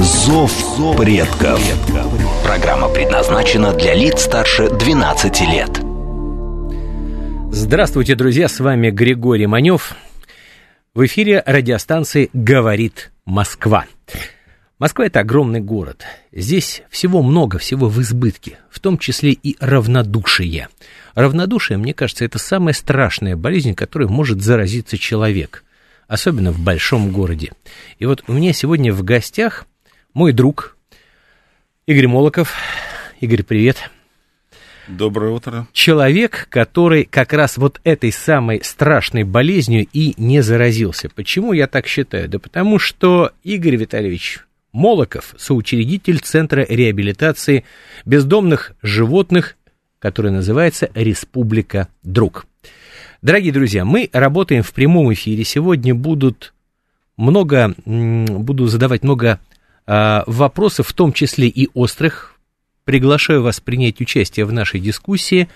«Зов предков». Программа предназначена для лиц старше 12 лет. Здравствуйте, друзья, с вами Григорий Манев. В эфире радиостанции «Говорит Москва». Москва – это огромный город. Здесь всего много, всего в избытке, в том числе и равнодушие. Равнодушие, мне кажется, это самая страшная болезнь, которой может заразиться человек, особенно в большом городе. И вот у меня сегодня в гостях мой друг Игорь Молоков. Игорь, привет. Доброе утро. Человек, который как раз вот этой самой страшной болезнью и не заразился. Почему я так считаю? Да потому что Игорь Витальевич Молоков, соучредитель Центра реабилитации бездомных животных, который называется «Республика Друг». Дорогие друзья, мы работаем в прямом эфире. Сегодня будут много, буду задавать много а, вопросов, в том числе и острых. Приглашаю вас принять участие в нашей дискуссии.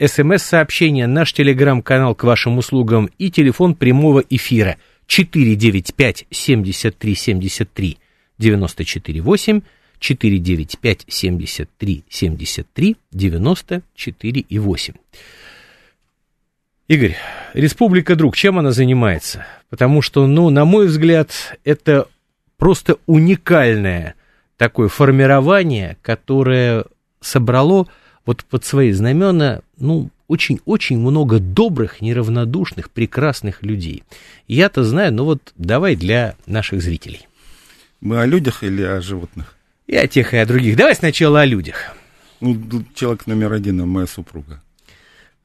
СМС-сообщение, наш телеграм-канал к вашим услугам и телефон прямого эфира 495 73 73 94,8, 495 73 73 94,8. Игорь, Республика Друг, чем она занимается? Потому что, ну, на мой взгляд, это просто уникальное такое формирование, которое собрало вот под свои знамена, ну, очень-очень много добрых, неравнодушных, прекрасных людей. Я-то знаю, но вот давай для наших зрителей. Мы о людях или о животных? И о тех, и о других. Давай сначала о людях. Ну, человек номер один, а моя супруга.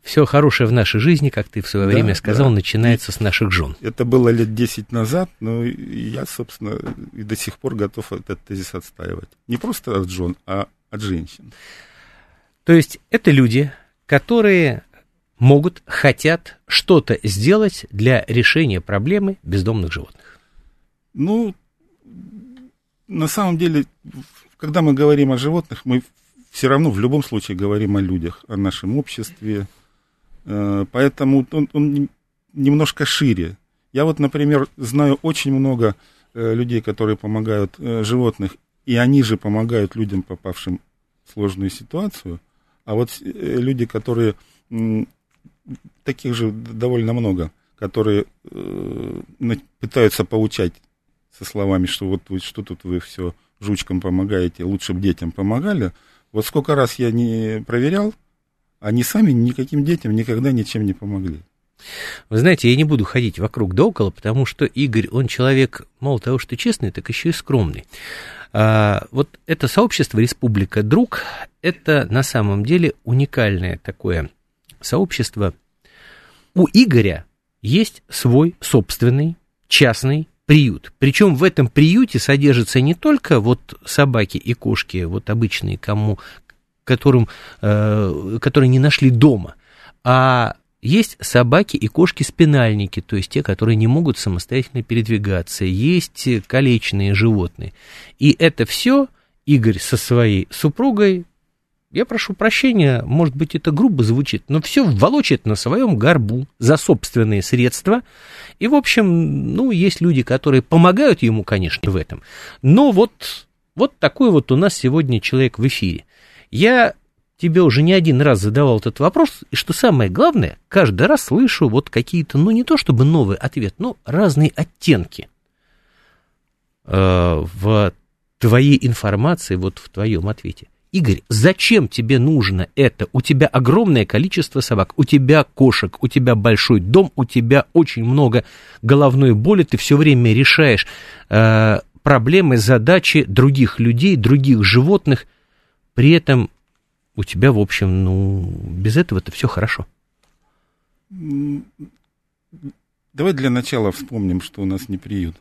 Все хорошее в нашей жизни, как ты в свое да, время сказал, да. начинается и с наших жен. Это было лет 10 назад, но я, собственно, и до сих пор готов этот тезис отстаивать. Не просто от жен, а от женщин. То есть это люди, которые могут, хотят что-то сделать для решения проблемы бездомных животных. Ну, на самом деле, когда мы говорим о животных, мы все равно в любом случае говорим о людях, о нашем обществе. Э, поэтому он, он немножко шире. Я вот, например, знаю очень много э, людей, которые помогают э, животных, и они же помогают людям, попавшим в сложную ситуацию. А вот люди, которые таких же довольно много, которые пытаются поучать со словами, что вот что тут вы все жучкам помогаете, лучше бы детям помогали. Вот сколько раз я не проверял, они сами никаким детям никогда ничем не помогли. Вы знаете, я не буду ходить вокруг да около, потому что Игорь, он человек, мало того, что честный, так еще и скромный. А, вот это сообщество «Республика Друг» — это на самом деле уникальное такое сообщество. У Игоря есть свой собственный частный приют. Причем в этом приюте содержатся не только вот собаки и кошки, вот обычные, кому, которым, э, которые не нашли дома, а есть собаки и кошки-спинальники, то есть те, которые не могут самостоятельно передвигаться, есть калечные животные. И это все Игорь со своей супругой я прошу прощения, может быть, это грубо звучит, но все волочит на своем горбу за собственные средства. И, в общем, ну, есть люди, которые помогают ему, конечно, в этом. Но вот, вот такой вот у нас сегодня человек в эфире. Я тебе уже не один раз задавал этот вопрос, и что самое главное, каждый раз слышу вот какие-то, ну, не то чтобы новый ответ, но разные оттенки э, в твоей информации, вот в твоем ответе. Игорь, зачем тебе нужно это? У тебя огромное количество собак, у тебя кошек, у тебя большой дом, у тебя очень много головной боли, ты все время решаешь э, проблемы, задачи других людей, других животных. При этом у тебя, в общем, ну, без этого это все хорошо. Давай для начала вспомним, что у нас не приют.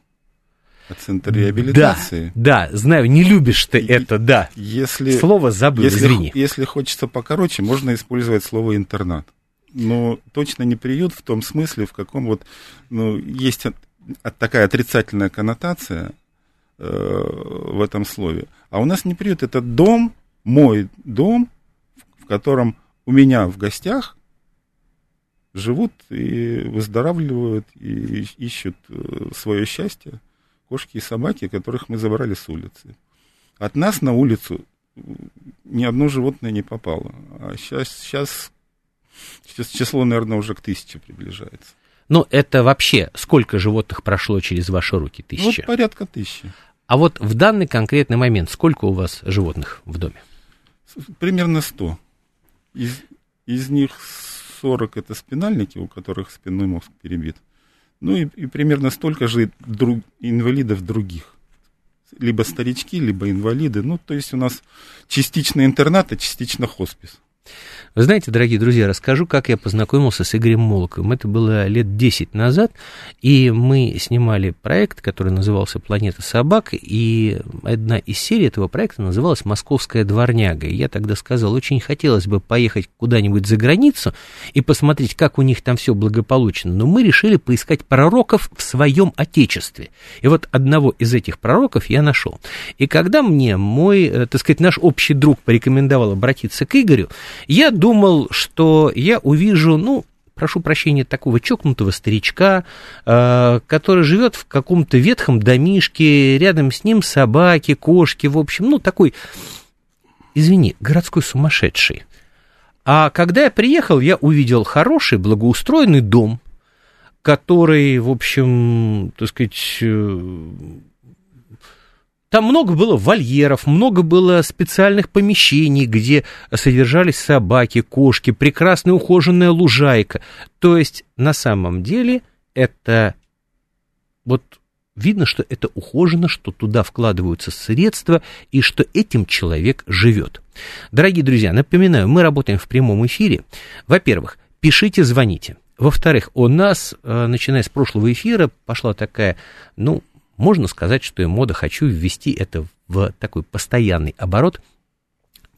А центр реабилитации? Да, да, знаю, не любишь ты и, это, да. Если, слово забыл, если, извини. Если хочется покороче, можно использовать слово интернат. Но точно не приют в том смысле, в каком вот, ну, есть от, от такая отрицательная коннотация э, в этом слове. А у нас не приют, это дом, мой дом, в котором у меня в гостях живут и выздоравливают, и ищут э, свое счастье кошки и собаки, которых мы забрали с улицы. От нас на улицу ни одно животное не попало. А сейчас, сейчас, сейчас число, наверное, уже к тысяче приближается. Ну, это вообще сколько животных прошло через ваши руки? Тысяча? Вот порядка тысячи. А вот в данный конкретный момент сколько у вас животных в доме? Примерно 100. Из, из них 40 это спинальники, у которых спинной мозг перебит. Ну и, и примерно столько же друг, инвалидов других. Либо старички, либо инвалиды. Ну, то есть у нас частично интернат, а частично хоспис. Вы знаете, дорогие друзья, расскажу, как я познакомился с Игорем Молоковым. Это было лет 10 назад, и мы снимали проект, который назывался «Планета собак», и одна из серий этого проекта называлась «Московская дворняга». И я тогда сказал, очень хотелось бы поехать куда-нибудь за границу и посмотреть, как у них там все благополучно, но мы решили поискать пророков в своем отечестве. И вот одного из этих пророков я нашел. И когда мне мой, э, так сказать, наш общий друг порекомендовал обратиться к Игорю, я думал, что я увижу, ну, прошу прощения, такого чокнутого старичка, э, который живет в каком-то ветхом домишке, рядом с ним собаки, кошки, в общем, ну, такой, извини, городской сумасшедший. А когда я приехал, я увидел хороший, благоустроенный дом, который, в общем, так сказать, э, там много было вольеров, много было специальных помещений, где содержались собаки, кошки, прекрасная ухоженная лужайка. То есть, на самом деле, это вот видно, что это ухожено, что туда вкладываются средства и что этим человек живет. Дорогие друзья, напоминаю, мы работаем в прямом эфире. Во-первых, пишите, звоните. Во-вторых, у нас, э, начиная с прошлого эфира, пошла такая, ну, можно сказать, что я мода хочу ввести это в такой постоянный оборот.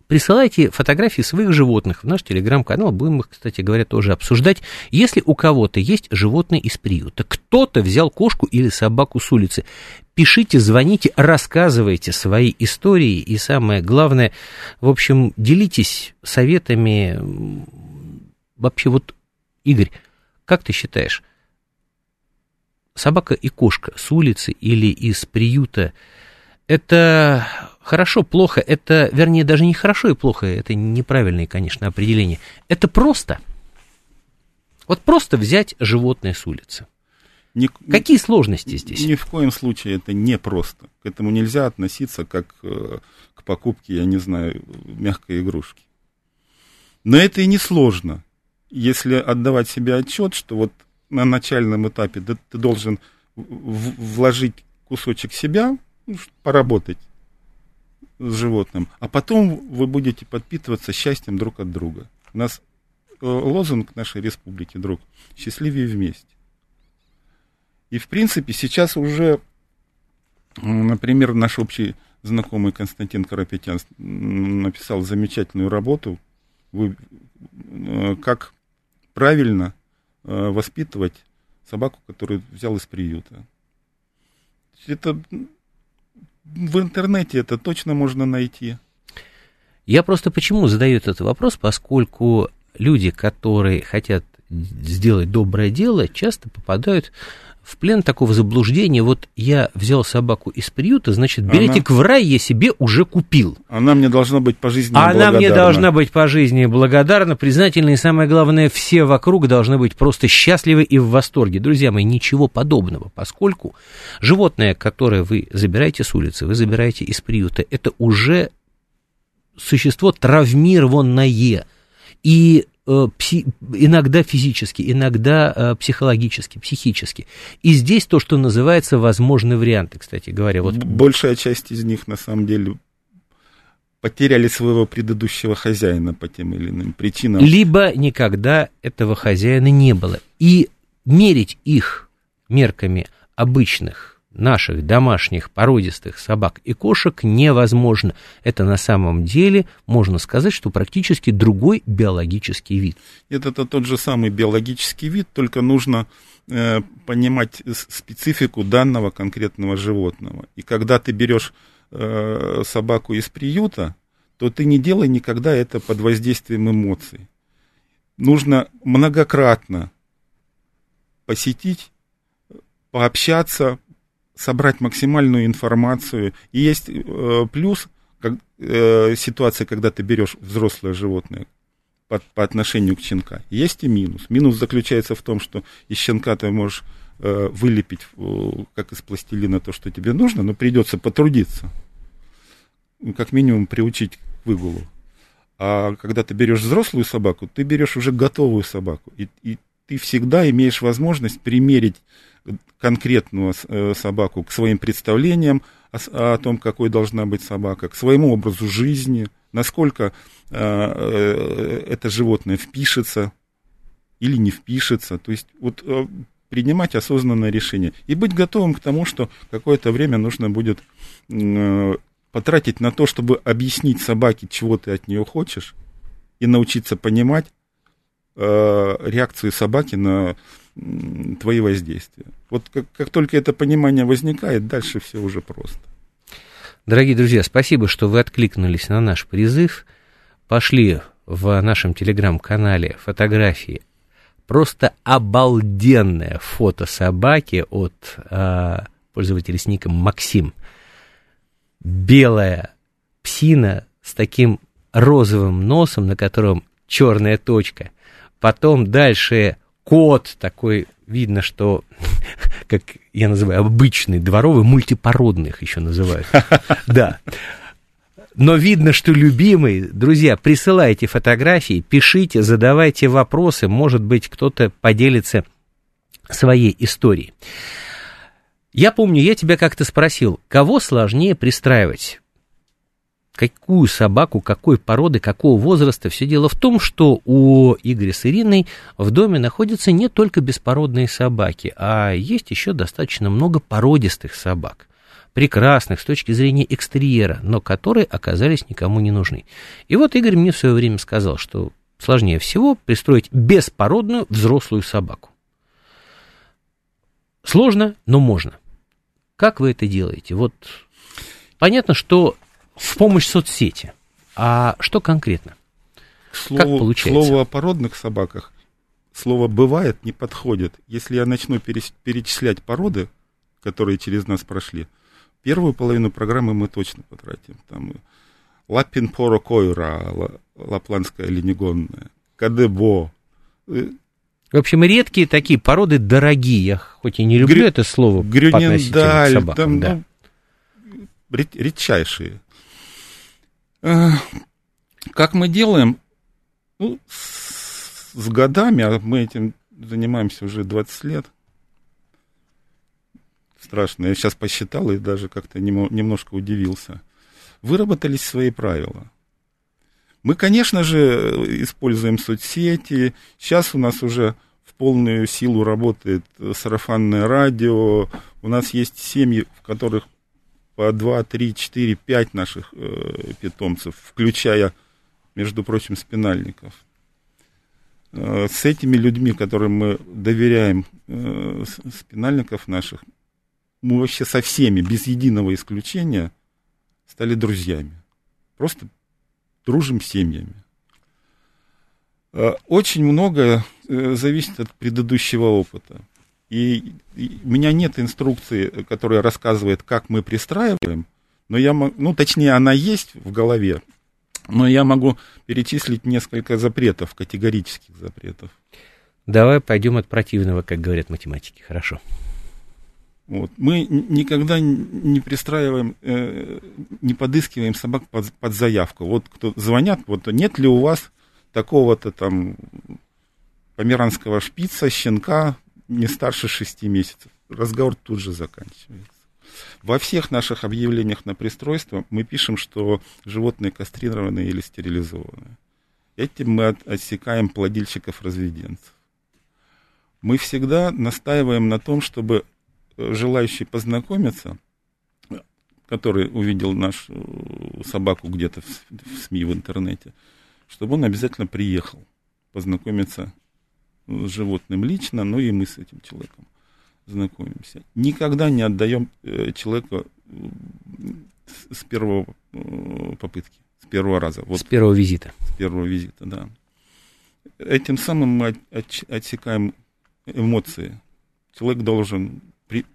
Присылайте фотографии своих животных в наш телеграм-канал, будем их, кстати говоря, тоже обсуждать. Если у кого-то есть животные из приюта, кто-то взял кошку или собаку с улицы, пишите, звоните, рассказывайте свои истории и самое главное, в общем, делитесь советами. Вообще вот, Игорь, как ты считаешь, собака и кошка с улицы или из приюта, это хорошо, плохо, это, вернее, даже не хорошо и плохо, это неправильное, конечно, определение. Это просто. Вот просто взять животное с улицы. Ни, Какие сложности здесь? Ни в коем случае это не просто. К этому нельзя относиться как э, к покупке, я не знаю, мягкой игрушки. Но это и не сложно, если отдавать себе отчет, что вот на начальном этапе ты, ты должен вложить кусочек себя, ну, поработать с животным, а потом вы будете подпитываться счастьем друг от друга. У нас э, лозунг нашей республики, друг, счастливее вместе. И, в принципе, сейчас уже, например, наш общий знакомый Константин Карапетян написал замечательную работу, э, как правильно воспитывать собаку, которую взял из приюта. Это в интернете это точно можно найти. Я просто почему задаю этот вопрос, поскольку люди, которые хотят сделать доброе дело, часто попадают в плен такого заблуждения, вот я взял собаку из приюта, значит, билетик она... в рай я себе уже купил. Она мне должна быть по жизни Она мне должна быть по жизни благодарна, признательна, и самое главное, все вокруг должны быть просто счастливы и в восторге. Друзья мои, ничего подобного, поскольку животное, которое вы забираете с улицы, вы забираете из приюта, это уже существо травмированное. И пси, иногда физически, иногда э, психологически, психически. И здесь то, что называется возможные варианты, кстати говоря. Вот... Большая часть из них, на самом деле, потеряли своего предыдущего хозяина по тем или иным причинам. Либо никогда этого хозяина не было. И мерить их мерками обычных наших домашних породистых собак и кошек невозможно. Это на самом деле, можно сказать, что практически другой биологический вид. Это, это тот же самый биологический вид, только нужно э, понимать специфику данного конкретного животного. И когда ты берешь э, собаку из приюта, то ты не делай никогда это под воздействием эмоций. Нужно многократно посетить, пообщаться, собрать максимальную информацию. И есть э, плюс как, э, ситуация, когда ты берешь взрослое животное по, по отношению к щенка. Есть и минус. Минус заключается в том, что из щенка ты можешь э, вылепить, э, как из пластилина, то, что тебе нужно, но придется потрудиться. Ну, как минимум приучить к выгулу. А когда ты берешь взрослую собаку, ты берешь уже готовую собаку. И, и ты всегда имеешь возможность примерить конкретную э, собаку к своим представлениям о, о том, какой должна быть собака, к своему образу жизни, насколько э, э, это животное впишется или не впишется. То есть вот э, принимать осознанное решение и быть готовым к тому, что какое-то время нужно будет э, потратить на то, чтобы объяснить собаке, чего ты от нее хочешь, и научиться понимать э, реакцию собаки на твои воздействия. Вот как, как только это понимание возникает, дальше все уже просто. Дорогие друзья, спасибо, что вы откликнулись на наш призыв, пошли в нашем телеграм-канале фотографии просто обалденное фото собаки от э, пользователя с ником Максим. Белая псина с таким розовым носом, на котором черная точка. Потом дальше кот такой, видно, что, как я называю, обычный, дворовый, мультипородных еще называют. Да. Но видно, что любимый. Друзья, присылайте фотографии, пишите, задавайте вопросы. Может быть, кто-то поделится своей историей. Я помню, я тебя как-то спросил, кого сложнее пристраивать? Какую собаку, какой породы, какого возраста. Все дело в том, что у Игоря с Ириной в доме находятся не только беспородные собаки, а есть еще достаточно много породистых собак. Прекрасных с точки зрения экстерьера, но которые оказались никому не нужны. И вот Игорь мне в свое время сказал, что сложнее всего пристроить беспородную взрослую собаку. Сложно, но можно. Как вы это делаете? Вот понятно, что в помощь соцсети. А что конкретно? К слову, как получается? Слово о породных собаках, слово «бывает» не подходит. Если я начну перечислять породы, которые через нас прошли, первую половину программы мы точно потратим. Там Лапин Поро Койра, лапландская ленигонная, Кадебо. Э, в общем, редкие такие породы дорогие. Я хоть и не люблю Грю... это слово Грюнендаль, собакам, там, да. ну, редчайшие. Как мы делаем? Ну, с годами, а мы этим занимаемся уже 20 лет. Страшно. Я сейчас посчитал и даже как-то немножко удивился. Выработались свои правила. Мы, конечно же, используем соцсети. Сейчас у нас уже в полную силу работает сарафанное радио. У нас есть семьи, в которых по 2, 3, 4, 5 наших э, питомцев, включая, между прочим, спинальников. Э, с этими людьми, которым мы доверяем э, спинальников наших, мы вообще со всеми, без единого исключения, стали друзьями. Просто дружим семьями. Э, очень многое э, зависит от предыдущего опыта. И, и у меня нет инструкции, которая рассказывает, как мы пристраиваем, но я могу, ну, точнее, она есть в голове, но я могу перечислить несколько запретов, категорических запретов. Давай пойдем от противного, как говорят математики. Хорошо. Вот. Мы никогда не пристраиваем, э, не подыскиваем собак под, под заявку. Вот кто звонят, вот нет ли у вас такого-то там померанского шпица, щенка, не старше 6 месяцев. Разговор тут же заканчивается. Во всех наших объявлениях на пристройство мы пишем, что животные кастрированы или стерилизованы. Этим мы отсекаем плодильщиков-разведенцев. Мы всегда настаиваем на том, чтобы желающий познакомиться, который увидел нашу собаку где-то в СМИ, в интернете, чтобы он обязательно приехал познакомиться с животным лично, ну и мы с этим человеком знакомимся. Никогда не отдаем э, человека с первого э, попытки, с первого раза. Вот, с первого визита. С первого визита, да. Этим самым мы отсекаем эмоции. Человек должен,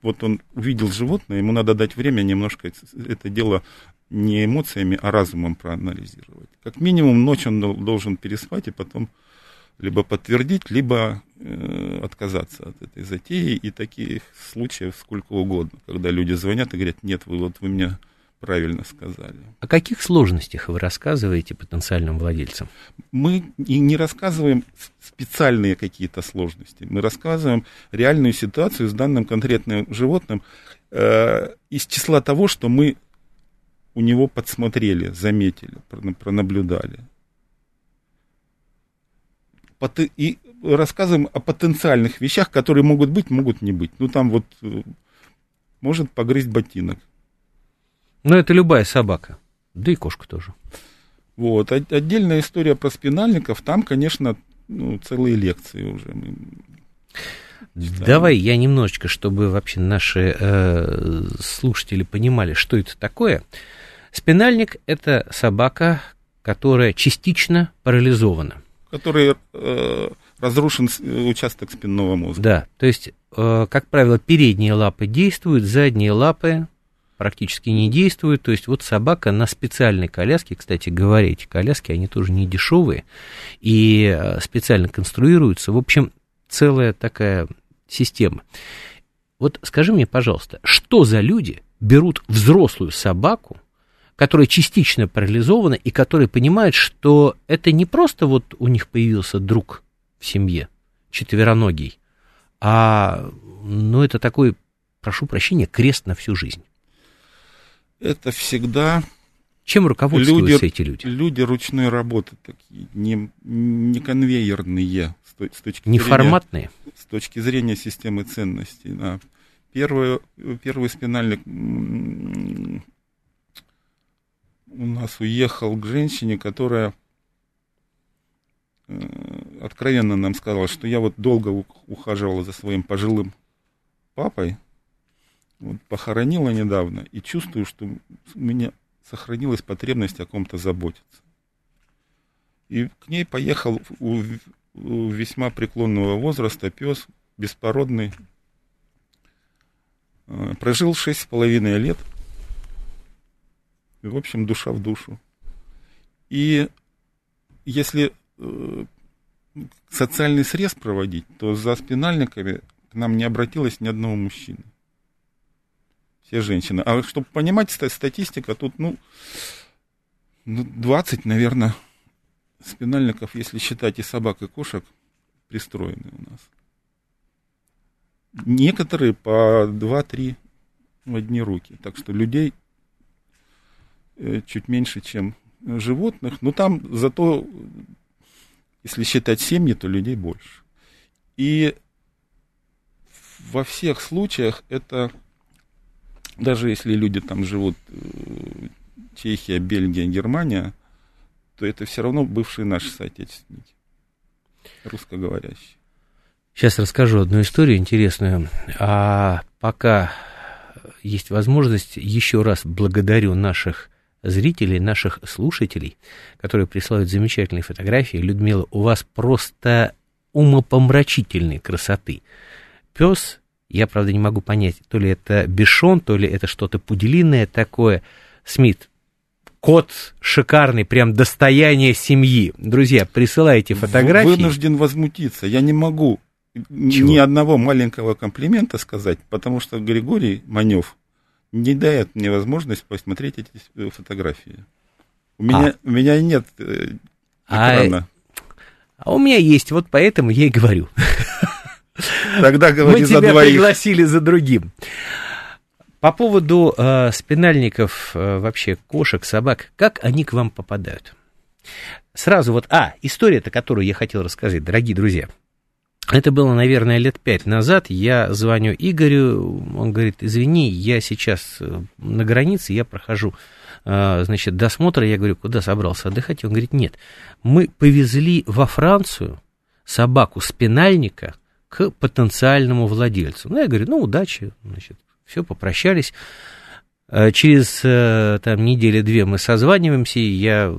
вот он увидел животное, ему надо дать время немножко это дело не эмоциями, а разумом проанализировать. Как минимум ночь он должен переспать и потом либо подтвердить, либо э, отказаться от этой затеи. И таких случаев сколько угодно, когда люди звонят и говорят, нет, вы вот вы мне правильно сказали. О каких сложностях вы рассказываете потенциальным владельцам? Мы не рассказываем специальные какие-то сложности. Мы рассказываем реальную ситуацию с данным конкретным животным э, из числа того, что мы у него подсмотрели, заметили, пронаблюдали и рассказываем о потенциальных вещах, которые могут быть, могут не быть. Ну, там вот э, может погрызть ботинок. Ну, это любая собака, да и кошка тоже. Вот, отдельная история про спинальников, там, конечно, ну, целые лекции уже. Мы Давай я немножечко, чтобы вообще наши э, слушатели понимали, что это такое. Спинальник – это собака, которая частично парализована который э, разрушен участок спинного мозга. Да, то есть, э, как правило, передние лапы действуют, задние лапы практически не действуют. То есть вот собака на специальной коляске, кстати говоря, эти коляски, они тоже не дешевые и э, специально конструируются. В общем, целая такая система. Вот скажи мне, пожалуйста, что за люди берут взрослую собаку, которая частично парализована и которые понимают, что это не просто вот у них появился друг в семье, четвероногий, а ну, это такой, прошу прощения, крест на всю жизнь. Это всегда... Чем руководствуются люди, эти люди? Люди ручной работы такие, не, не конвейерные с, точки не зрения... С точки зрения системы ценностей, да. Первый, первый спинальник у нас уехал к женщине, которая э, откровенно нам сказала, что я вот долго ухаживала за своим пожилым папой, вот, похоронила недавно, и чувствую, что у меня сохранилась потребность о ком-то заботиться. И к ней поехал у, у весьма преклонного возраста пес, беспородный, э, прожил шесть с половиной лет – в общем, душа в душу. И если э, социальный срез проводить, то за спинальниками к нам не обратилось ни одного мужчины. Все женщины. А чтобы понимать, статистика тут, ну, 20, ну, наверное, спинальников, если считать и собак, и кошек, пристроены у нас. Некоторые по 2-3 в одни руки. Так что людей чуть меньше, чем животных, но там зато, если считать семьи, то людей больше. И во всех случаях это, даже если люди там живут, э, Чехия, Бельгия, Германия, то это все равно бывшие наши соотечественники, русскоговорящие. Сейчас расскажу одну историю интересную. А пока есть возможность, еще раз благодарю наших зрителей, наших слушателей, которые присылают замечательные фотографии. Людмила, у вас просто умопомрачительной красоты. Пес, я, правда, не могу понять, то ли это бешон, то ли это что-то пуделиное такое. Смит, кот шикарный, прям достояние семьи. Друзья, присылайте фотографии. Вынужден возмутиться. Я не могу Чего? ни одного маленького комплимента сказать, потому что Григорий Манев не дает мне возможность посмотреть эти э, фотографии. У меня, а. у меня нет э, экрана. А, а у меня есть, вот поэтому я и говорю. Тогда говори Мы за тебя двоих. пригласили за другим. По поводу э, спинальников, э, вообще кошек, собак, как они к вам попадают? Сразу вот, а, история-то, которую я хотел рассказать, дорогие друзья. Это было, наверное, лет пять назад. Я звоню Игорю, он говорит, извини, я сейчас э, на границе, я прохожу э, значит, досмотр, я говорю, куда собрался отдыхать? Он говорит, нет, мы повезли во Францию собаку спинальника к потенциальному владельцу. Ну, я говорю, ну, удачи, значит, все, попрощались. Э, через там недели-две мы созваниваемся, и я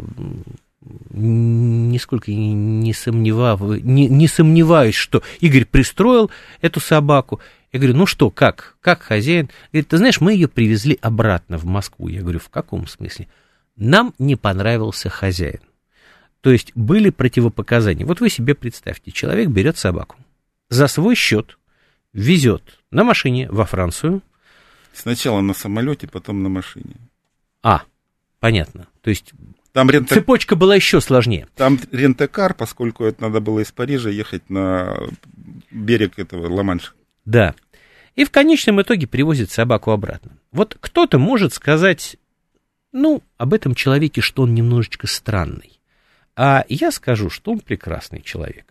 нисколько не, сомневав, не, не сомневаюсь, что Игорь пристроил эту собаку. Я говорю, ну что, как? Как хозяин? Говорит, ты знаешь, мы ее привезли обратно в Москву. Я говорю, в каком смысле? Нам не понравился хозяин. То есть были противопоказания. Вот вы себе представьте, человек берет собаку за свой счет, везет на машине во Францию. Сначала на самолете, потом на машине. А, понятно. То есть там рента... Цепочка была еще сложнее. Там рентекар, поскольку это надо было из Парижа ехать на берег этого Ла-Манша. Да. И в конечном итоге привозит собаку обратно. Вот кто-то может сказать, ну, об этом человеке, что он немножечко странный. А я скажу, что он прекрасный человек.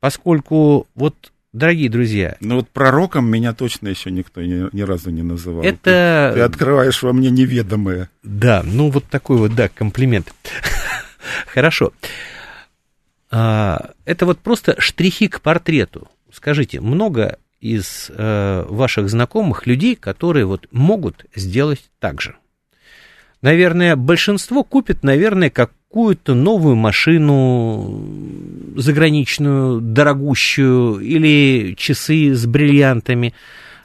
Поскольку вот Дорогие друзья. Ну вот пророком меня точно еще никто ни, ни разу не называл. Это... Ты, ты открываешь во мне неведомое. Да, ну вот такой вот, да, комплимент. Хорошо. А, это вот просто штрихи к портрету. Скажите, много из э, ваших знакомых людей, которые вот могут сделать так же? Наверное, большинство купит, наверное, как какую-то новую машину заграничную, дорогущую, или часы с бриллиантами.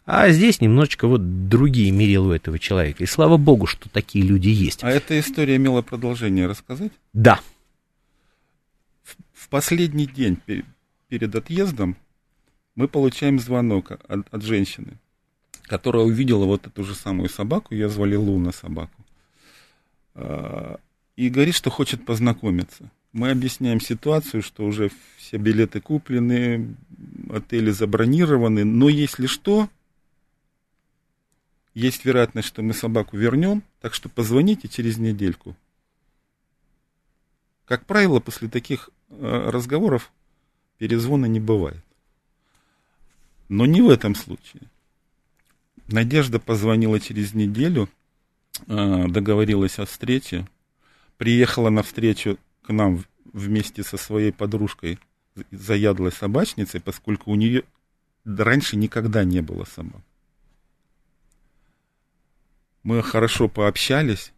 А здесь немножечко вот другие мерила у этого человека. И слава богу, что такие люди есть. А эта история имела продолжение рассказать? Да. В, в последний день перед отъездом мы получаем звонок от, от женщины, которая увидела вот эту же самую собаку, ее звали Луна собаку. И говорит, что хочет познакомиться. Мы объясняем ситуацию, что уже все билеты куплены, отели забронированы, но если что, есть вероятность, что мы собаку вернем, так что позвоните через недельку. Как правило, после таких э, разговоров перезвона не бывает. Но не в этом случае. Надежда позвонила через неделю, договорилась о встрече, приехала на встречу к нам вместе со своей подружкой, заядлой собачницей, поскольку у нее раньше никогда не было собак. Мы хорошо пообщались,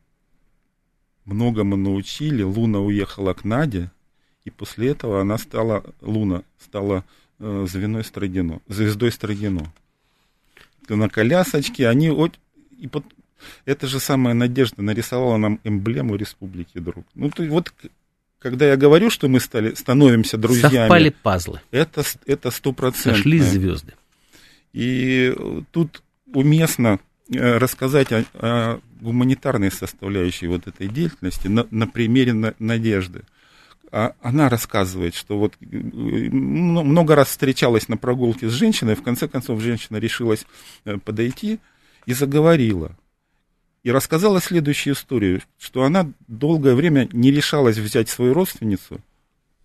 многому научили. Луна уехала к Наде, и после этого она стала, Луна стала э, звеной Строгино, звездой Строгино. На колясочке они... И эта же самая Надежда нарисовала нам эмблему Республики Друг. Ну, то, вот когда я говорю, что мы стали, становимся друзьями... Совпали пазлы. Это, это стопроцентно. Сошлись звезды. И тут уместно э, рассказать о, о гуманитарной составляющей вот этой деятельности на, на примере на, Надежды. А она рассказывает, что вот э, много раз встречалась на прогулке с женщиной, в конце концов женщина решилась э, подойти и заговорила и рассказала следующую историю, что она долгое время не решалась взять свою родственницу, э,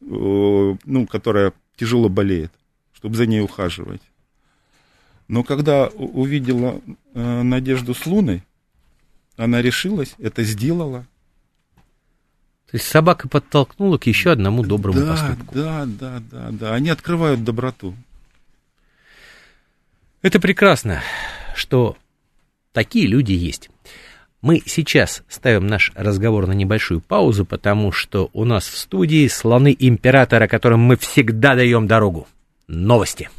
ну, которая тяжело болеет, чтобы за ней ухаживать. Но когда увидела э, Надежду с Луной, она решилась, это сделала. То есть собака подтолкнула к еще одному доброму да, поступку. Да, да, да, да. Они открывают доброту. Это прекрасно, что такие люди есть. Мы сейчас ставим наш разговор на небольшую паузу, потому что у нас в студии слоны императора, которым мы всегда даем дорогу. Новости.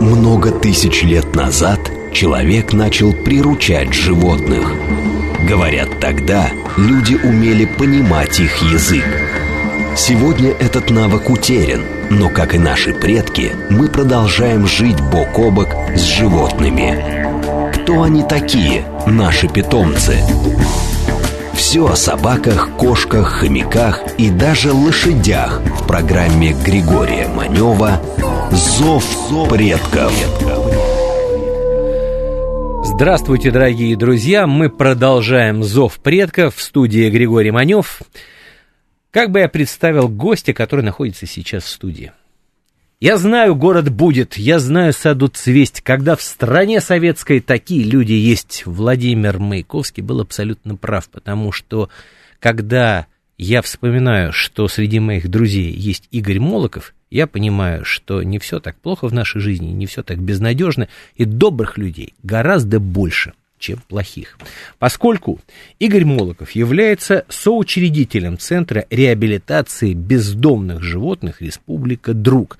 Много тысяч лет назад человек начал приручать животных. Говорят, тогда люди умели понимать их язык. Сегодня этот навык утерян – но, как и наши предки, мы продолжаем жить бок о бок с животными. Кто они такие, наши питомцы? Все о собаках, кошках, хомяках и даже лошадях в программе Григория Манева «Зов предков». Здравствуйте, дорогие друзья! Мы продолжаем «Зов предков» в студии Григорий Манев. Как бы я представил гостя, который находится сейчас в студии? Я знаю, город будет, я знаю, саду цвесть. Когда в стране советской такие люди есть, Владимир Маяковский был абсолютно прав, потому что когда я вспоминаю, что среди моих друзей есть Игорь Молоков, я понимаю, что не все так плохо в нашей жизни, не все так безнадежно, и добрых людей гораздо больше чем плохих. Поскольку Игорь Молоков является соучредителем Центра реабилитации бездомных животных Республика Друг,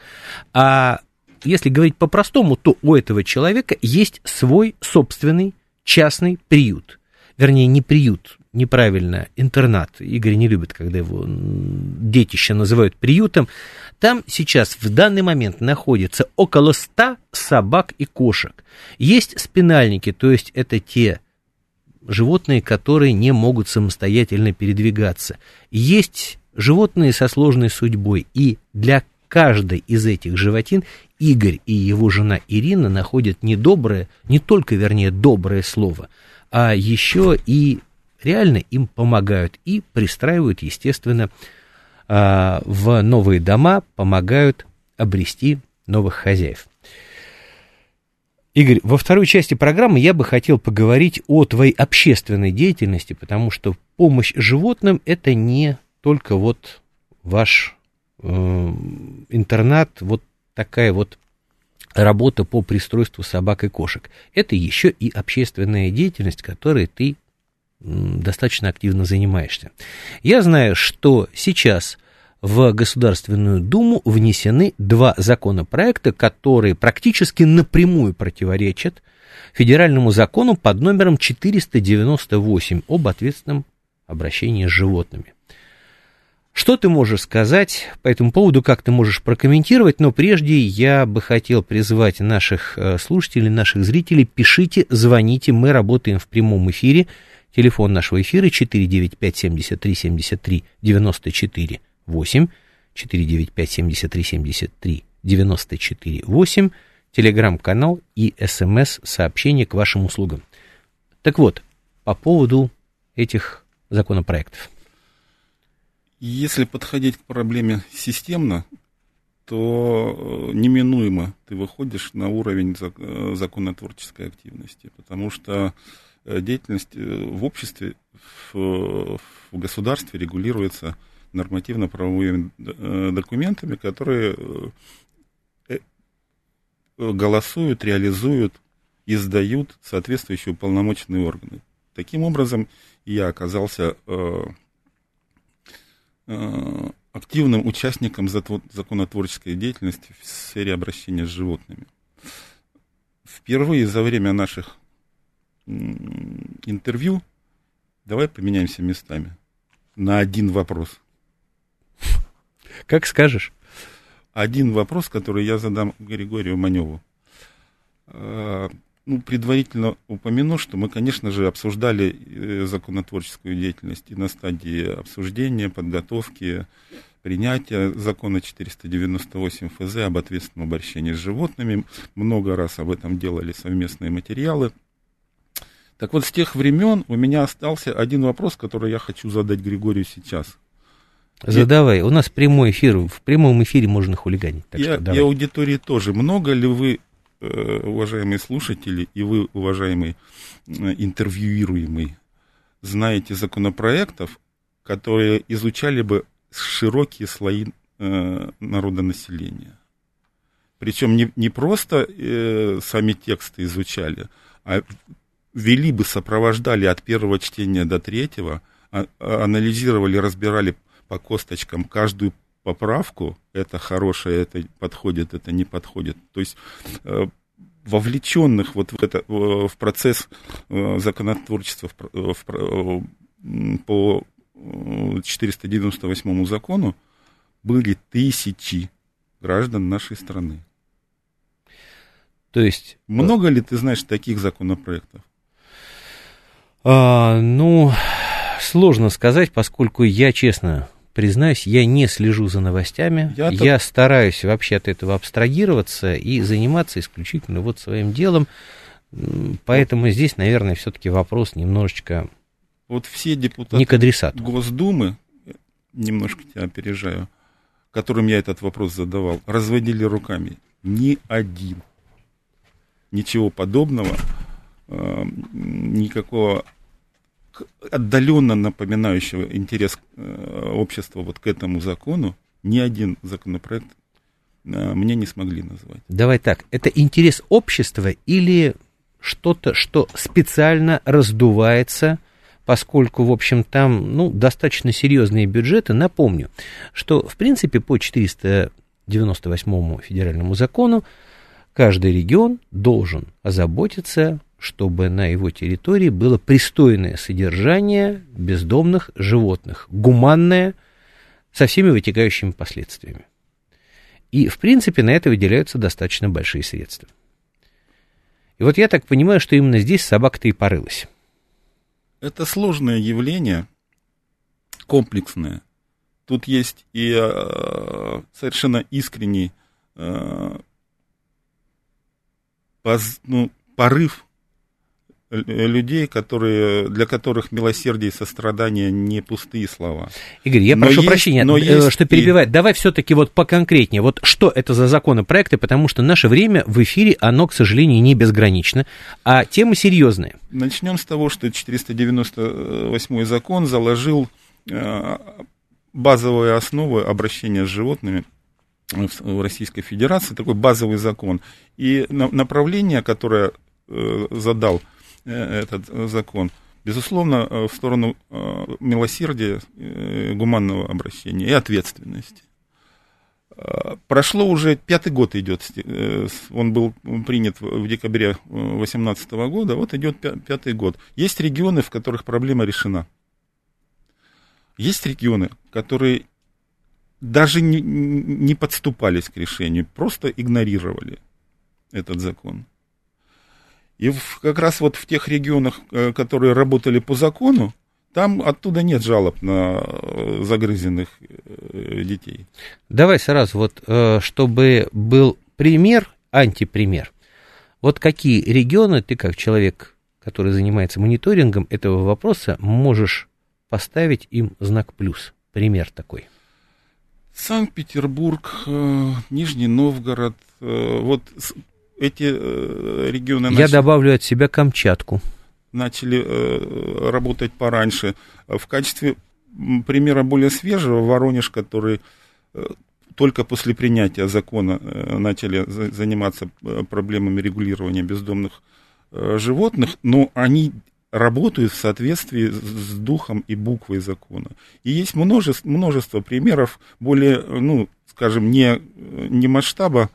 а если говорить по-простому, то у этого человека есть свой собственный частный приют. Вернее, не приют, неправильно, интернат. Игорь не любит, когда его детище называют приютом. Там сейчас в данный момент находится около 100 собак и кошек. Есть спинальники, то есть это те животные, которые не могут самостоятельно передвигаться. Есть животные со сложной судьбой, и для каждой из этих животин Игорь и его жена Ирина находят не доброе, не только, вернее, доброе слово, а еще и реально им помогают и пристраивают, естественно, а, в новые дома помогают обрести новых хозяев. Игорь, во второй части программы я бы хотел поговорить о твоей общественной деятельности, потому что помощь животным это не только вот ваш э, интернат, вот такая вот работа по пристройству собак и кошек. Это еще и общественная деятельность, которой ты достаточно активно занимаешься. Я знаю, что сейчас в Государственную Думу внесены два законопроекта, которые практически напрямую противоречат федеральному закону под номером 498 об ответственном обращении с животными. Что ты можешь сказать по этому поводу, как ты можешь прокомментировать, но прежде я бы хотел призвать наших э, слушателей, наших зрителей, пишите, звоните, мы работаем в прямом эфире, телефон нашего эфира 495 73 73 94 8, 495 73 73 94 8, телеграм-канал и смс-сообщение к вашим услугам. Так вот, по поводу этих законопроектов. Если подходить к проблеме системно, то э, неминуемо ты выходишь на уровень э, законотворческой активности, потому что деятельность в обществе, в, в государстве регулируется нормативно-правовыми э, документами, которые э, э, голосуют, реализуют, издают соответствующие уполномоченные органы. Таким образом, я оказался активным участником законотворческой деятельности в сфере обращения с животными. Впервые за время наших интервью давай поменяемся местами на один вопрос. Как скажешь. Один вопрос, который я задам Григорию Маневу. А, ну, предварительно упомяну, что мы, конечно же, обсуждали э, законотворческую деятельность и на стадии обсуждения, подготовки, принятия закона 498 ФЗ об ответственном обращении с животными. Много раз об этом делали совместные материалы. Так вот, с тех времен у меня остался один вопрос, который я хочу задать Григорию сейчас – Задавай. У нас прямой эфир. В прямом эфире можно хулиганить. Так я, что и аудитории тоже. Много ли вы, э, уважаемые слушатели, и вы, уважаемый э, интервьюируемый, знаете законопроектов, которые изучали бы широкие слои э, народонаселения? Причем не, не просто э, сами тексты изучали, а вели бы, сопровождали от первого чтения до третьего, а, а анализировали, разбирали по косточкам каждую поправку, это хорошее, это подходит, это не подходит. То есть э, вовлеченных вот в, это, в процесс э, законотворчества в, в, по 498 закону были тысячи граждан нашей страны. То есть... Много ли ты знаешь таких законопроектов? А, ну, сложно сказать, поскольку я, честно, признаюсь, я не слежу за новостями. Я, я стараюсь вообще от этого абстрагироваться и заниматься исключительно вот своим делом. Поэтому здесь, наверное, все-таки вопрос немножечко вот все депутаты не к адресату. Госдумы немножко тебя опережаю, которым я этот вопрос задавал, разводили руками. Ни один. Ничего подобного, никакого отдаленно напоминающего интерес э, общества вот к этому закону, ни один законопроект э, мне не смогли назвать. Давай так, это интерес общества или что-то, что специально раздувается, поскольку, в общем, там, ну, достаточно серьезные бюджеты. Напомню, что, в принципе, по 498 федеральному закону каждый регион должен озаботиться чтобы на его территории было пристойное содержание бездомных животных, гуманное, со всеми вытекающими последствиями. И, в принципе, на это выделяются достаточно большие средства. И вот я так понимаю, что именно здесь собака-то и порылась. Это сложное явление, комплексное. Тут есть и э, совершенно искренний э, поз, ну, порыв людей, которые, для которых милосердие и сострадание не пустые слова. Игорь, я но прошу есть, прощения, но э, есть что перебивать. И... Давай все-таки вот поконкретнее. Вот что это за законопроекты, потому что наше время в эфире, оно, к сожалению, не безгранично, а тема серьезная. Начнем с того, что 498 закон заложил э, базовые основы обращения с животными в Российской Федерации, такой базовый закон. И направление, которое э, задал Э, этот закон, безусловно, э, в сторону э, милосердия, гуманного обращения и ответственности. Прошло уже пятый год идет, он был принят в декабре 2018 года, вот идет пятый год. Есть регионы, в которых проблема решена. Есть регионы, которые даже не, не подступались к решению, просто игнорировали этот закон. И в, как раз вот в тех регионах, э, которые работали по закону, там оттуда нет жалоб на э, загрызенных э, детей. Давай сразу, вот, чтобы был пример, антипример. Вот какие регионы ты, как человек, который занимается мониторингом этого вопроса, можешь поставить им знак плюс? Пример такой. Санкт-Петербург, Нижний Новгород, вот эти э, регионы... Я начали, добавлю от себя Камчатку. Начали э, работать пораньше. В качестве примера более свежего Воронеж, который э, только после принятия закона начали заниматься проблемами регулирования бездомных животных, но они работают в соответствии с духом и буквой закона. И есть множество, множество примеров более, ну, скажем, не, не масштаба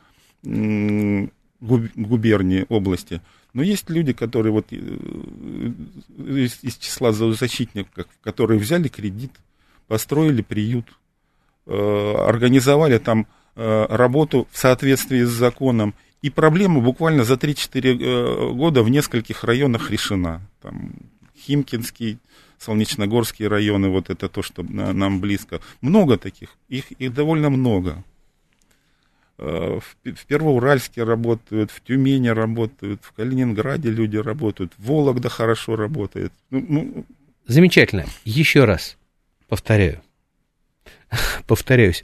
губернии, области. Но есть люди, которые вот э, из, из числа зоозащитников, которые взяли кредит, построили приют, э, организовали там э, работу в соответствии с законом, и проблема буквально за 3-4 года в нескольких районах решена. Там Химкинский, Солнечногорские районы, вот это то, что нам близко. Много таких, их, их довольно много. Э, в Первоуральске работают, в Тюмени работают, в Калининграде люди работают, в Вологда хорошо работает. Ну, ну... Замечательно. Еще раз повторяю. Повторяюсь.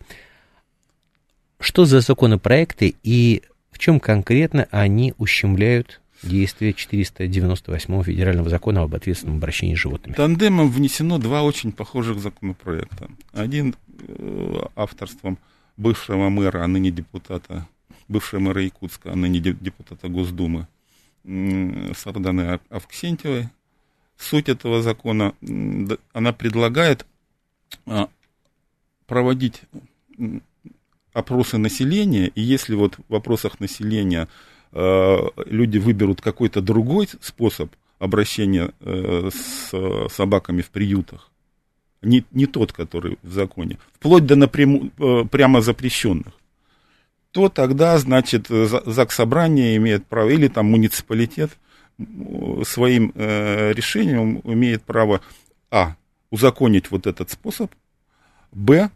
Что за законопроекты и в чем конкретно они ущемляют действие 498 федерального закона об ответственном обращении с животными? Тандемом внесено два очень похожих законопроекта. Один э, авторством бывшего мэра, а ныне депутата, бывшего мэра Якутска, а ныне депутата Госдумы Сарданы Авксентьевой. Суть этого закона, она предлагает а, проводить опросы населения, и если вот в вопросах населения а, люди выберут какой-то другой способ обращения э, с собаками в приютах, не, не тот, который в законе, вплоть до напрямую, э, прямо запрещенных, то тогда, значит, ЗАГС собрание имеет право, или там муниципалитет своим э, решением имеет право, а, узаконить вот этот способ, б,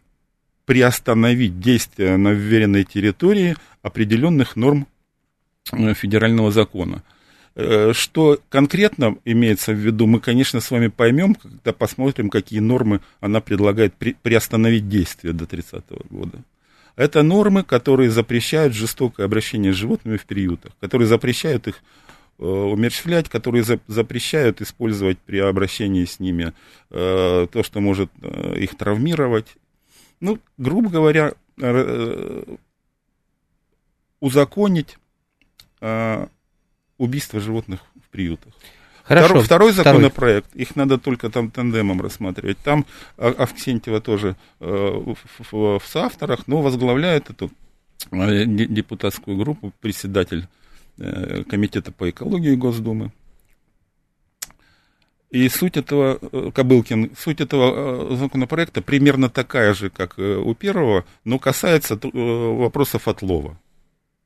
приостановить действие на вверенной территории определенных норм э, федерального закона. Э, что конкретно имеется в виду, мы, конечно, с вами поймем, когда посмотрим, какие нормы она предлагает при, приостановить действие до 30 года. Это нормы, которые запрещают жестокое обращение с животными в приютах, которые запрещают их э, умерщвлять, которые за, запрещают использовать при обращении с ними э, то, что может э, их травмировать. Ну, грубо говоря, э, узаконить э, убийство животных в приютах. Хорошо. Второй, второй законопроект, второй. их надо только там тандемом рассматривать. Там Авксентьева тоже э, в, в, в соавторах, но возглавляет эту э, депутатскую группу председатель э, комитета по экологии Госдумы. И суть этого, Кобылкин, суть этого законопроекта примерно такая же, как у первого, но касается вопросов отлова.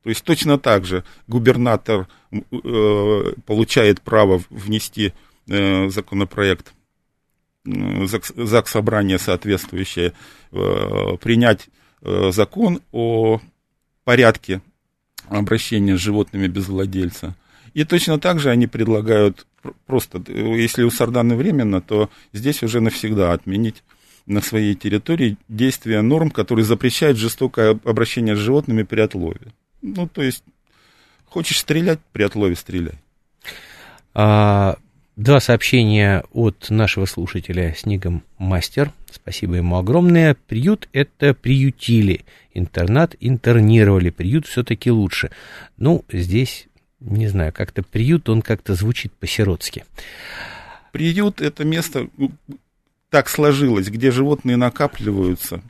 То есть точно так же губернатор э, получает право внести э, законопроект э, ЗАГС собрание соответствующее, э, принять э, закон о порядке обращения с животными без владельца. И точно так же они предлагают просто, если у Сарданы временно, то здесь уже навсегда отменить на своей территории действия норм, которые запрещают жестокое обращение с животными при отлове. Ну, то есть, хочешь стрелять, при отлове стреляй. А, два сообщения от нашего слушателя Снегом Мастер. Спасибо ему огромное. Приют – это приютили. Интернат интернировали. Приют все-таки лучше. Ну, здесь, не знаю, как-то приют, он как-то звучит по-сиротски. Приют – это место, так сложилось, где животные накапливаются,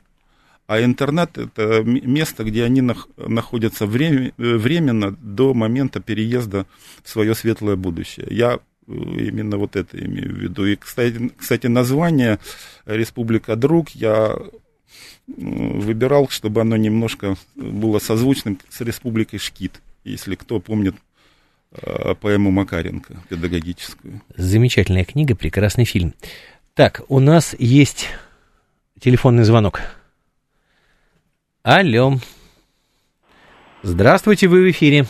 а интернат это место, где они находятся время, э, временно до момента переезда в свое светлое будущее. Я э, именно вот это имею в виду. И, кстати, кстати название Республика Друг я выбирал, чтобы оно немножко было созвучным с Республикой Шкит, если кто помнит э, поэму Макаренко педагогическую. Замечательная книга, прекрасный фильм. Так, у нас есть телефонный звонок. Алло. Здравствуйте, вы в эфире.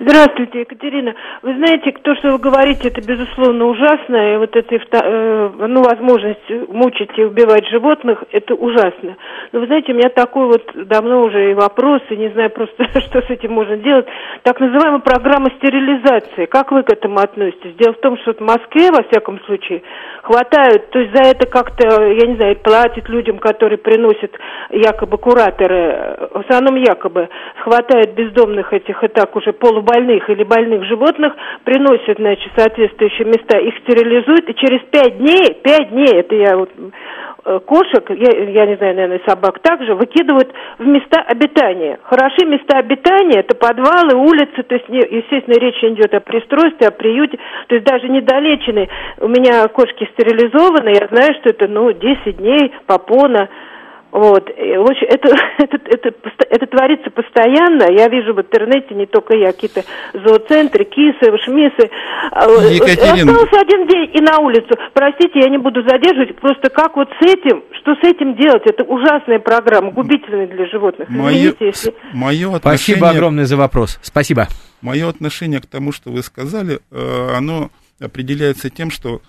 Здравствуйте, Екатерина. Вы знаете, то, что вы говорите, это безусловно ужасно, и вот эта э, ну, возможность мучить и убивать животных, это ужасно. Но вы знаете, у меня такой вот давно уже и вопрос, и не знаю просто, что с этим можно делать. Так называемая программа стерилизации. Как вы к этому относитесь? Дело в том, что в Москве, во всяком случае, хватают, то есть за это как-то, я не знаю, платят людям, которые приносят якобы кураторы, в основном якобы, хватает бездомных этих и так уже полубольных больных или больных животных, приносят, значит, соответствующие места, их стерилизуют, и через пять дней, пять дней, это я вот э, кошек, я, я не знаю, наверное, собак также, выкидывают в места обитания. Хороши места обитания, это подвалы, улицы, то есть, естественно, речь идет о пристройстве, о приюте, то есть даже недолеченные. У меня кошки стерилизованы, я знаю, что это, ну, 10 дней, попона, вот. В общем, это, это, это, это творится постоянно. Я вижу в интернете не только я, какие-то зооцентры, кисы, шмисы. А, Екатерина... Остался один день и на улицу. Простите, я не буду задерживать. Просто как вот с этим, что с этим делать? Это ужасная программа, губительная для животных. Мое, Извините, если... Мое отношение... Спасибо огромное за вопрос. Спасибо. Мое отношение к тому, что вы сказали, э, оно определяется тем, что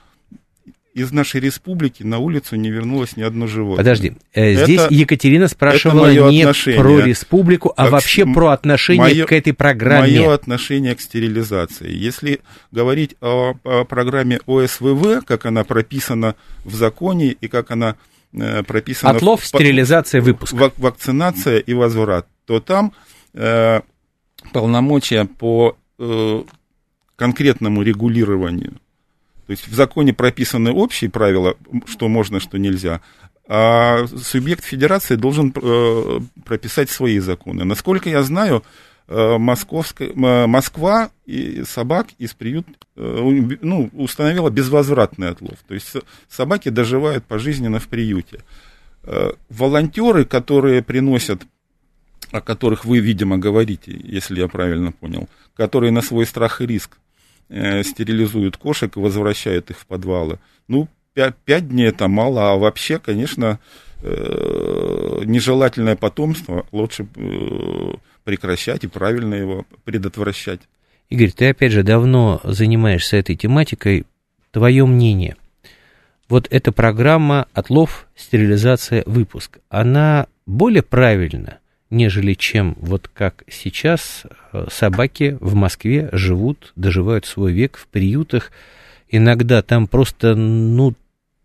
из нашей республики на улицу не вернулось ни одно животное. Подожди, э, это, здесь Екатерина спрашивала не отношение. про республику, а как, вообще про отношение мое, к этой программе. Мое отношение к стерилизации. Если говорить о, о программе ОСВВ, как она прописана в законе и как она э, прописана... Отлов, в, стерилизация, выпуск. Вак, вакцинация и возврат. То там э, полномочия по э, конкретному регулированию то есть в законе прописаны общие правила, что можно, что нельзя, а субъект федерации должен э, прописать свои законы. Насколько я знаю, э, Московская, Москва и собак из приют э, ну, установила безвозвратный отлов. То есть собаки доживают пожизненно в приюте. Волонтеры, которые приносят, о которых вы, видимо, говорите, если я правильно понял, которые на свой страх и риск э, стерилизуют кошек и возвращают их в подвалы. Ну, пять, пять дней это мало, а вообще, конечно, э, нежелательное потомство лучше э, прекращать и правильно его предотвращать. Игорь, ты опять же давно занимаешься этой тематикой. Твое мнение. Вот эта программа «Отлов, стерилизация, выпуск», она более правильна, нежели чем вот как сейчас э, собаки в Москве живут, доживают свой век в приютах. Иногда там просто, ну,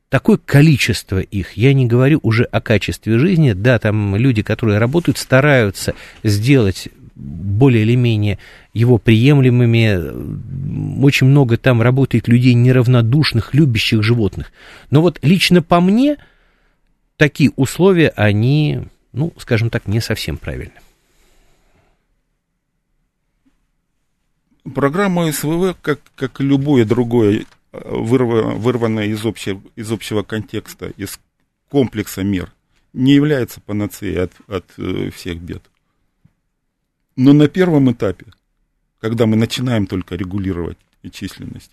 такое количество их, я не говорю уже о качестве жизни, да, там люди, которые работают, стараются сделать более или менее его приемлемыми. Очень много там работает людей неравнодушных, любящих животных. Но вот лично по мне такие условия, они, ну, скажем так, не совсем правильны. Программа СВВ, как, как любое другое, вырва, вырванное из общего, из общего контекста, из комплекса мер, не является панацеей от, от э, всех бед. Но на первом этапе, когда мы начинаем только регулировать численность,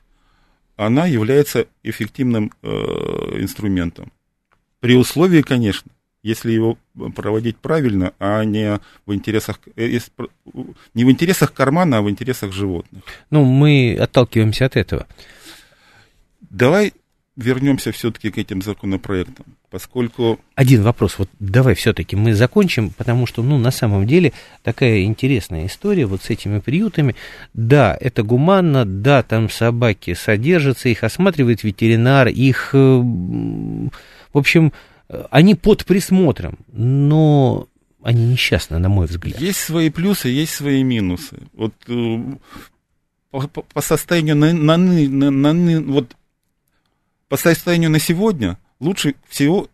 она является эффективным э, инструментом. При условии, конечно, если его проводить правильно, а не в интересах, э, не в интересах кармана, а в интересах животных. Ну, мы отталкиваемся от этого. Давай вернемся все-таки к этим законопроектам, поскольку... Один вопрос, вот давай все-таки мы закончим, потому что, ну, на самом деле, такая интересная история вот с этими приютами. Да, это гуманно, да, там собаки содержатся, их осматривает ветеринар, их, э, в общем, они под присмотром, но они несчастны, на мой взгляд. Есть свои плюсы, есть свои минусы. Вот э, по, по состоянию на, на, на, на, вот по состоянию на сегодня лучше всего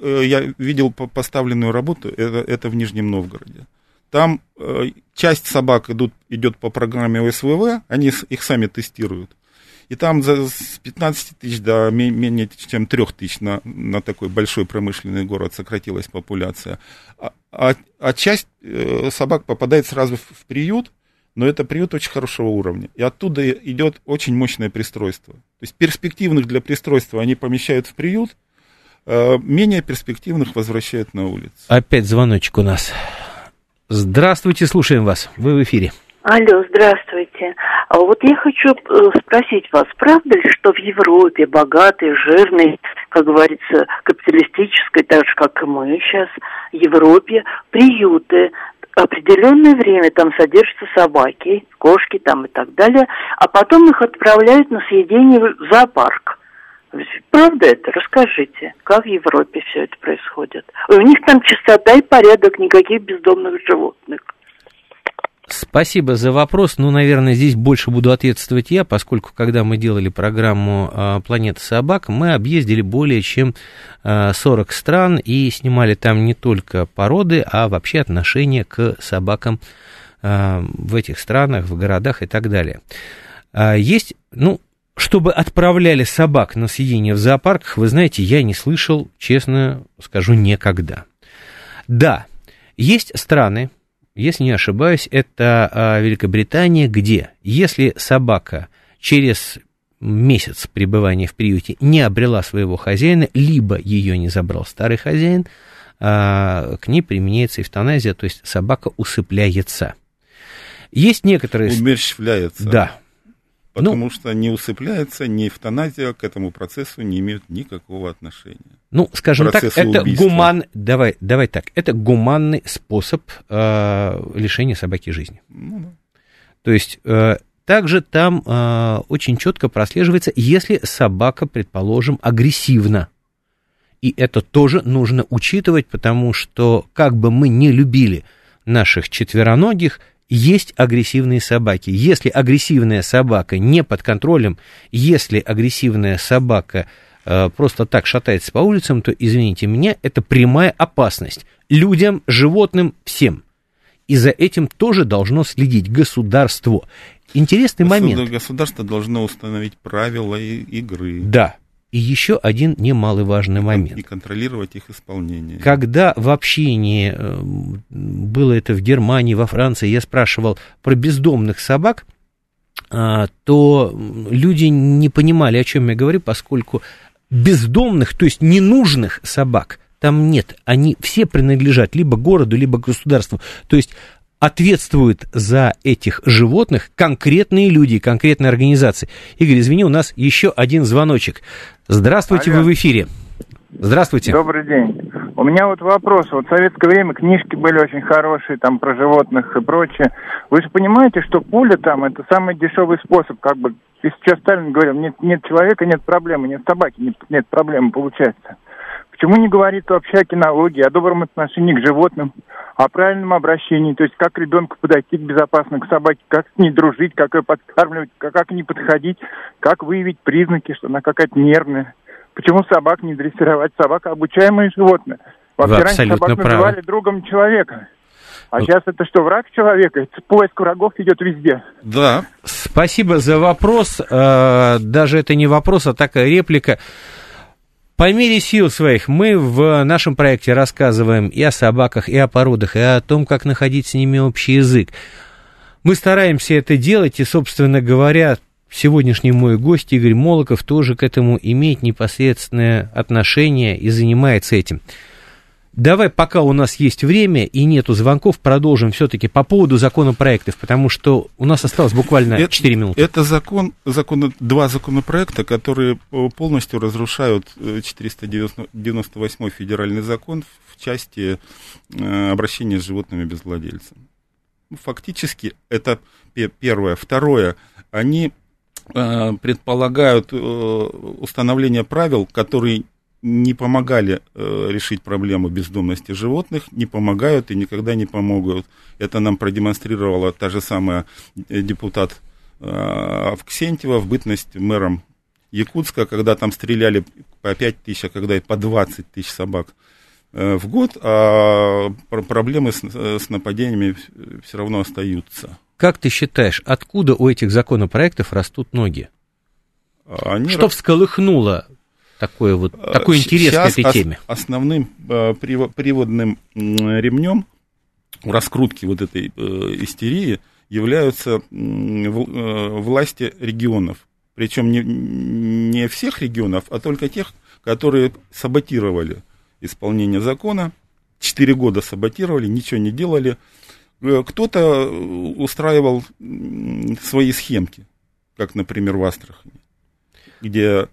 э, я видел поставленную работу, это, это в Нижнем Новгороде. Там э, часть собак идут, идет по программе ОСВВ, они их сами тестируют. И там за, с 15 тысяч до менее чем 3 тысяч на, на такой большой промышленный город сократилась популяция. А, а, а часть э, собак попадает сразу в, в приют, но это приют очень хорошего уровня. И оттуда идет очень мощное пристройство. То есть перспективных для пристройства они помещают в приют, э, менее перспективных возвращают на улицу. Опять звоночек у нас. Здравствуйте, слушаем вас. Вы в эфире. Алло, здравствуйте. А вот я хочу э, спросить вас, правда ли, что в Европе богатой, жирной, как говорится, капиталистической, так же, как и мы сейчас, Европе, приюты определенное время там содержатся собаки, кошки там и так далее, а потом их отправляют на съедение в зоопарк. Правда это? Расскажите, как в Европе все это происходит? У них там чистота и порядок, никаких бездомных животных. Спасибо за вопрос. Ну, наверное, здесь больше буду ответствовать я, поскольку когда мы делали программу а, «Планета собак», мы объездили более чем 40 а, стран и снимали там не только породы, а вообще отношение к собакам а, в этих странах, в городах и так далее. Есть, ну, чтобы отправляли собак на съедение в зоопарках, вы знаете, я не слышал, честно скажу, никогда. Да, есть страны, если не ошибаюсь, это а, Великобритания, где если собака через месяц пребывания в приюте не обрела своего хозяина, либо ее не забрал старый хозяин, а, к ней применяется эвтаназия, то есть собака усыпляется. Есть некоторые... Умерщвляется. Да, Потому ну, что не усыпляется, ни эвтаназия к этому процессу не имеют никакого отношения. Ну, скажем так, это гуман... Давай, давай так, это гуманный способ э, лишения собаки жизни. Ну, да. То есть э, также там э, очень четко прослеживается, если собака, предположим, агрессивна. И это тоже нужно учитывать, потому что как бы мы не любили наших четвероногих, есть агрессивные собаки. Если агрессивная собака не под контролем, если агрессивная собака э, просто так шатается по улицам, то, извините меня, это прямая опасность людям, животным, всем. И за этим тоже должно следить государство. Интересный Государ- момент. Государство должно установить правила игры. Да, и еще один немаловажный момент. И контролировать их исполнение. Когда в общении, э, было это в Германии, во Франции, я спрашивал про бездомных собак, а, то люди не понимали, о чем я говорю, поскольку бездомных, то есть ненужных собак там нет. Они все принадлежат либо городу, либо государству. То есть ответствуют за этих животных конкретные люди, конкретные организации. Игорь, извини, у нас еще один звоночек. Здравствуйте, Алло. вы в эфире. Здравствуйте. Добрый день. У меня вот вопрос. Вот в советское время книжки были очень хорошие, там, про животных и прочее. Вы же понимаете, что пуля там, это самый дешевый способ, как бы, если сейчас Сталин говорил, нет, нет человека, нет проблемы, нет собаки, нет, нет проблемы, получается. Почему не говорит вообще о кинологии, о добром отношении к животным, о правильном обращении, то есть как ребенку подойти безопасно к собаке, как с ней дружить, как ее подкармливать, как, как не подходить, как выявить признаки, что она какая-то нервная. Почему собак не дрессировать? Собака обучаемое животное. Вообще Вы раньше собак правы. называли другом человека. А сейчас это что, враг человека? Поиск врагов идет везде. Да. Спасибо за вопрос. Э, даже это не вопрос, а такая реплика. По мере сил своих мы в нашем проекте рассказываем и о собаках, и о породах, и о том, как находить с ними общий язык. Мы стараемся это делать, и, собственно говоря, сегодняшний мой гость Игорь Молоков тоже к этому имеет непосредственное отношение и занимается этим. Давай, пока у нас есть время и нету звонков, продолжим все-таки по поводу законопроектов, потому что у нас осталось буквально это, 4 минуты. Это закон, закон, два законопроекта, которые э, полностью разрушают 498 э, федеральный закон в части э, обращения с животными без владельца. Фактически это первое. Второе, они предполагают установление правил, которые не помогали э, решить проблему бездомности животных, не помогают и никогда не помогут. Это нам продемонстрировала та же самая э, депутат э, Авксентьева в бытность мэром Якутска, когда там стреляли по 5 тысяч, а когда и по 20 тысяч собак э, в год, а проблемы с, э, с нападениями все равно остаются. Как ты считаешь, откуда у этих законопроектов растут ноги? Они Что рас... всколыхнуло такой вот, э, такой интерес Сейчас к этой теме? основным э, приводным ремнем раскрутки вот этой э, истерии являются власти регионов. Причем не, не всех регионов, а только тех, которые саботировали исполнение закона. Четыре года саботировали, ничего не делали. Кто-то устраивал свои схемки, как, например, в Астрахани, где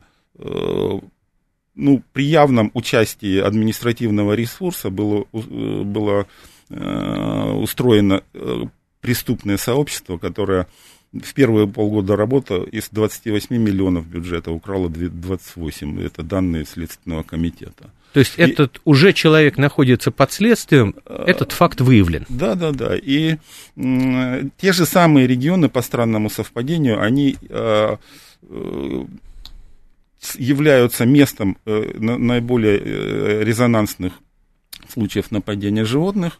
ну, при явном участии административного ресурса было, э, было э, устроено э, преступное сообщество, которое в первые полгода работы из 28 миллионов бюджета украло 28. Это данные Следственного комитета. То есть и, этот уже человек находится под следствием, этот факт выявлен. Да, да, да. И те же самые регионы, по странному совпадению, они являются местом э, наиболее э, резонансных случаев нападения животных.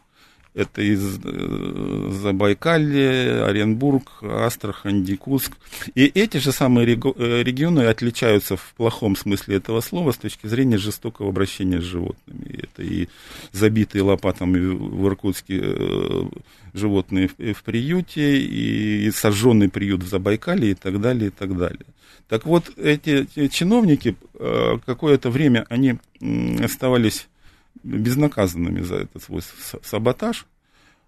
Это из э, Забайкалья, Оренбург, Астрахань, Дикуск. И эти же самые регионы отличаются в плохом смысле этого слова с точки зрения жестокого обращения с животными. Это и забитые лопатами в Иркутске животные в приюте, и сожженный приют в Забайкале и так далее, и так далее. Так вот, эти, чиновники э, какое-то время они оставались безнаказанными за этот свой саботаж,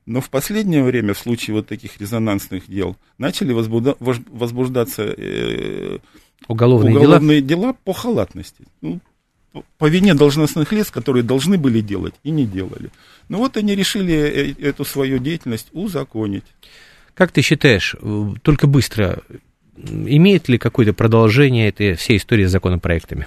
но в последнее время, в случае вот таких резонансных дел, начали возбуда, возбуждаться э, уголовные, уголовные дела? дела по халатности. Ну, по вине должностных лиц, которые должны были делать и не делали. Ну вот они решили э, эту свою деятельность узаконить. Как ты считаешь, только быстро, имеет ли какое-то продолжение этой всей истории с законопроектами,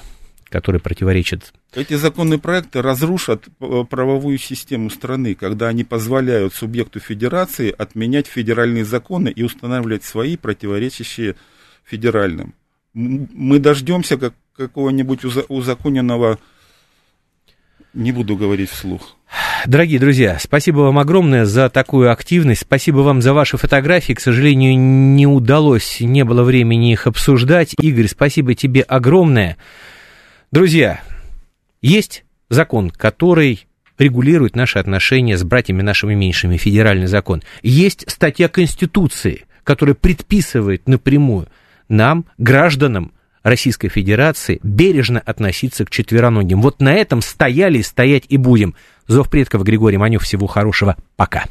которые противоречат? Эти законные проекты разрушат э, правовую систему страны, когда они позволяют субъекту федерации отменять федеральные законы и устанавливать свои, противоречащие федеральным. Мы дождемся как какого-нибудь узаконенного, не буду говорить вслух, Дорогие друзья, спасибо вам огромное за такую активность. Спасибо вам за ваши фотографии. К сожалению, не удалось, не было времени их обсуждать. Игорь, спасибо тебе огромное. Друзья, есть закон, который регулирует наши отношения с братьями нашими меньшими, федеральный закон. Есть статья Конституции, которая предписывает напрямую нам, гражданам Российской Федерации, бережно относиться к четвероногим. Вот на этом стояли стоять и будем. Зов предков Григорий Манев. Всего хорошего. Пока.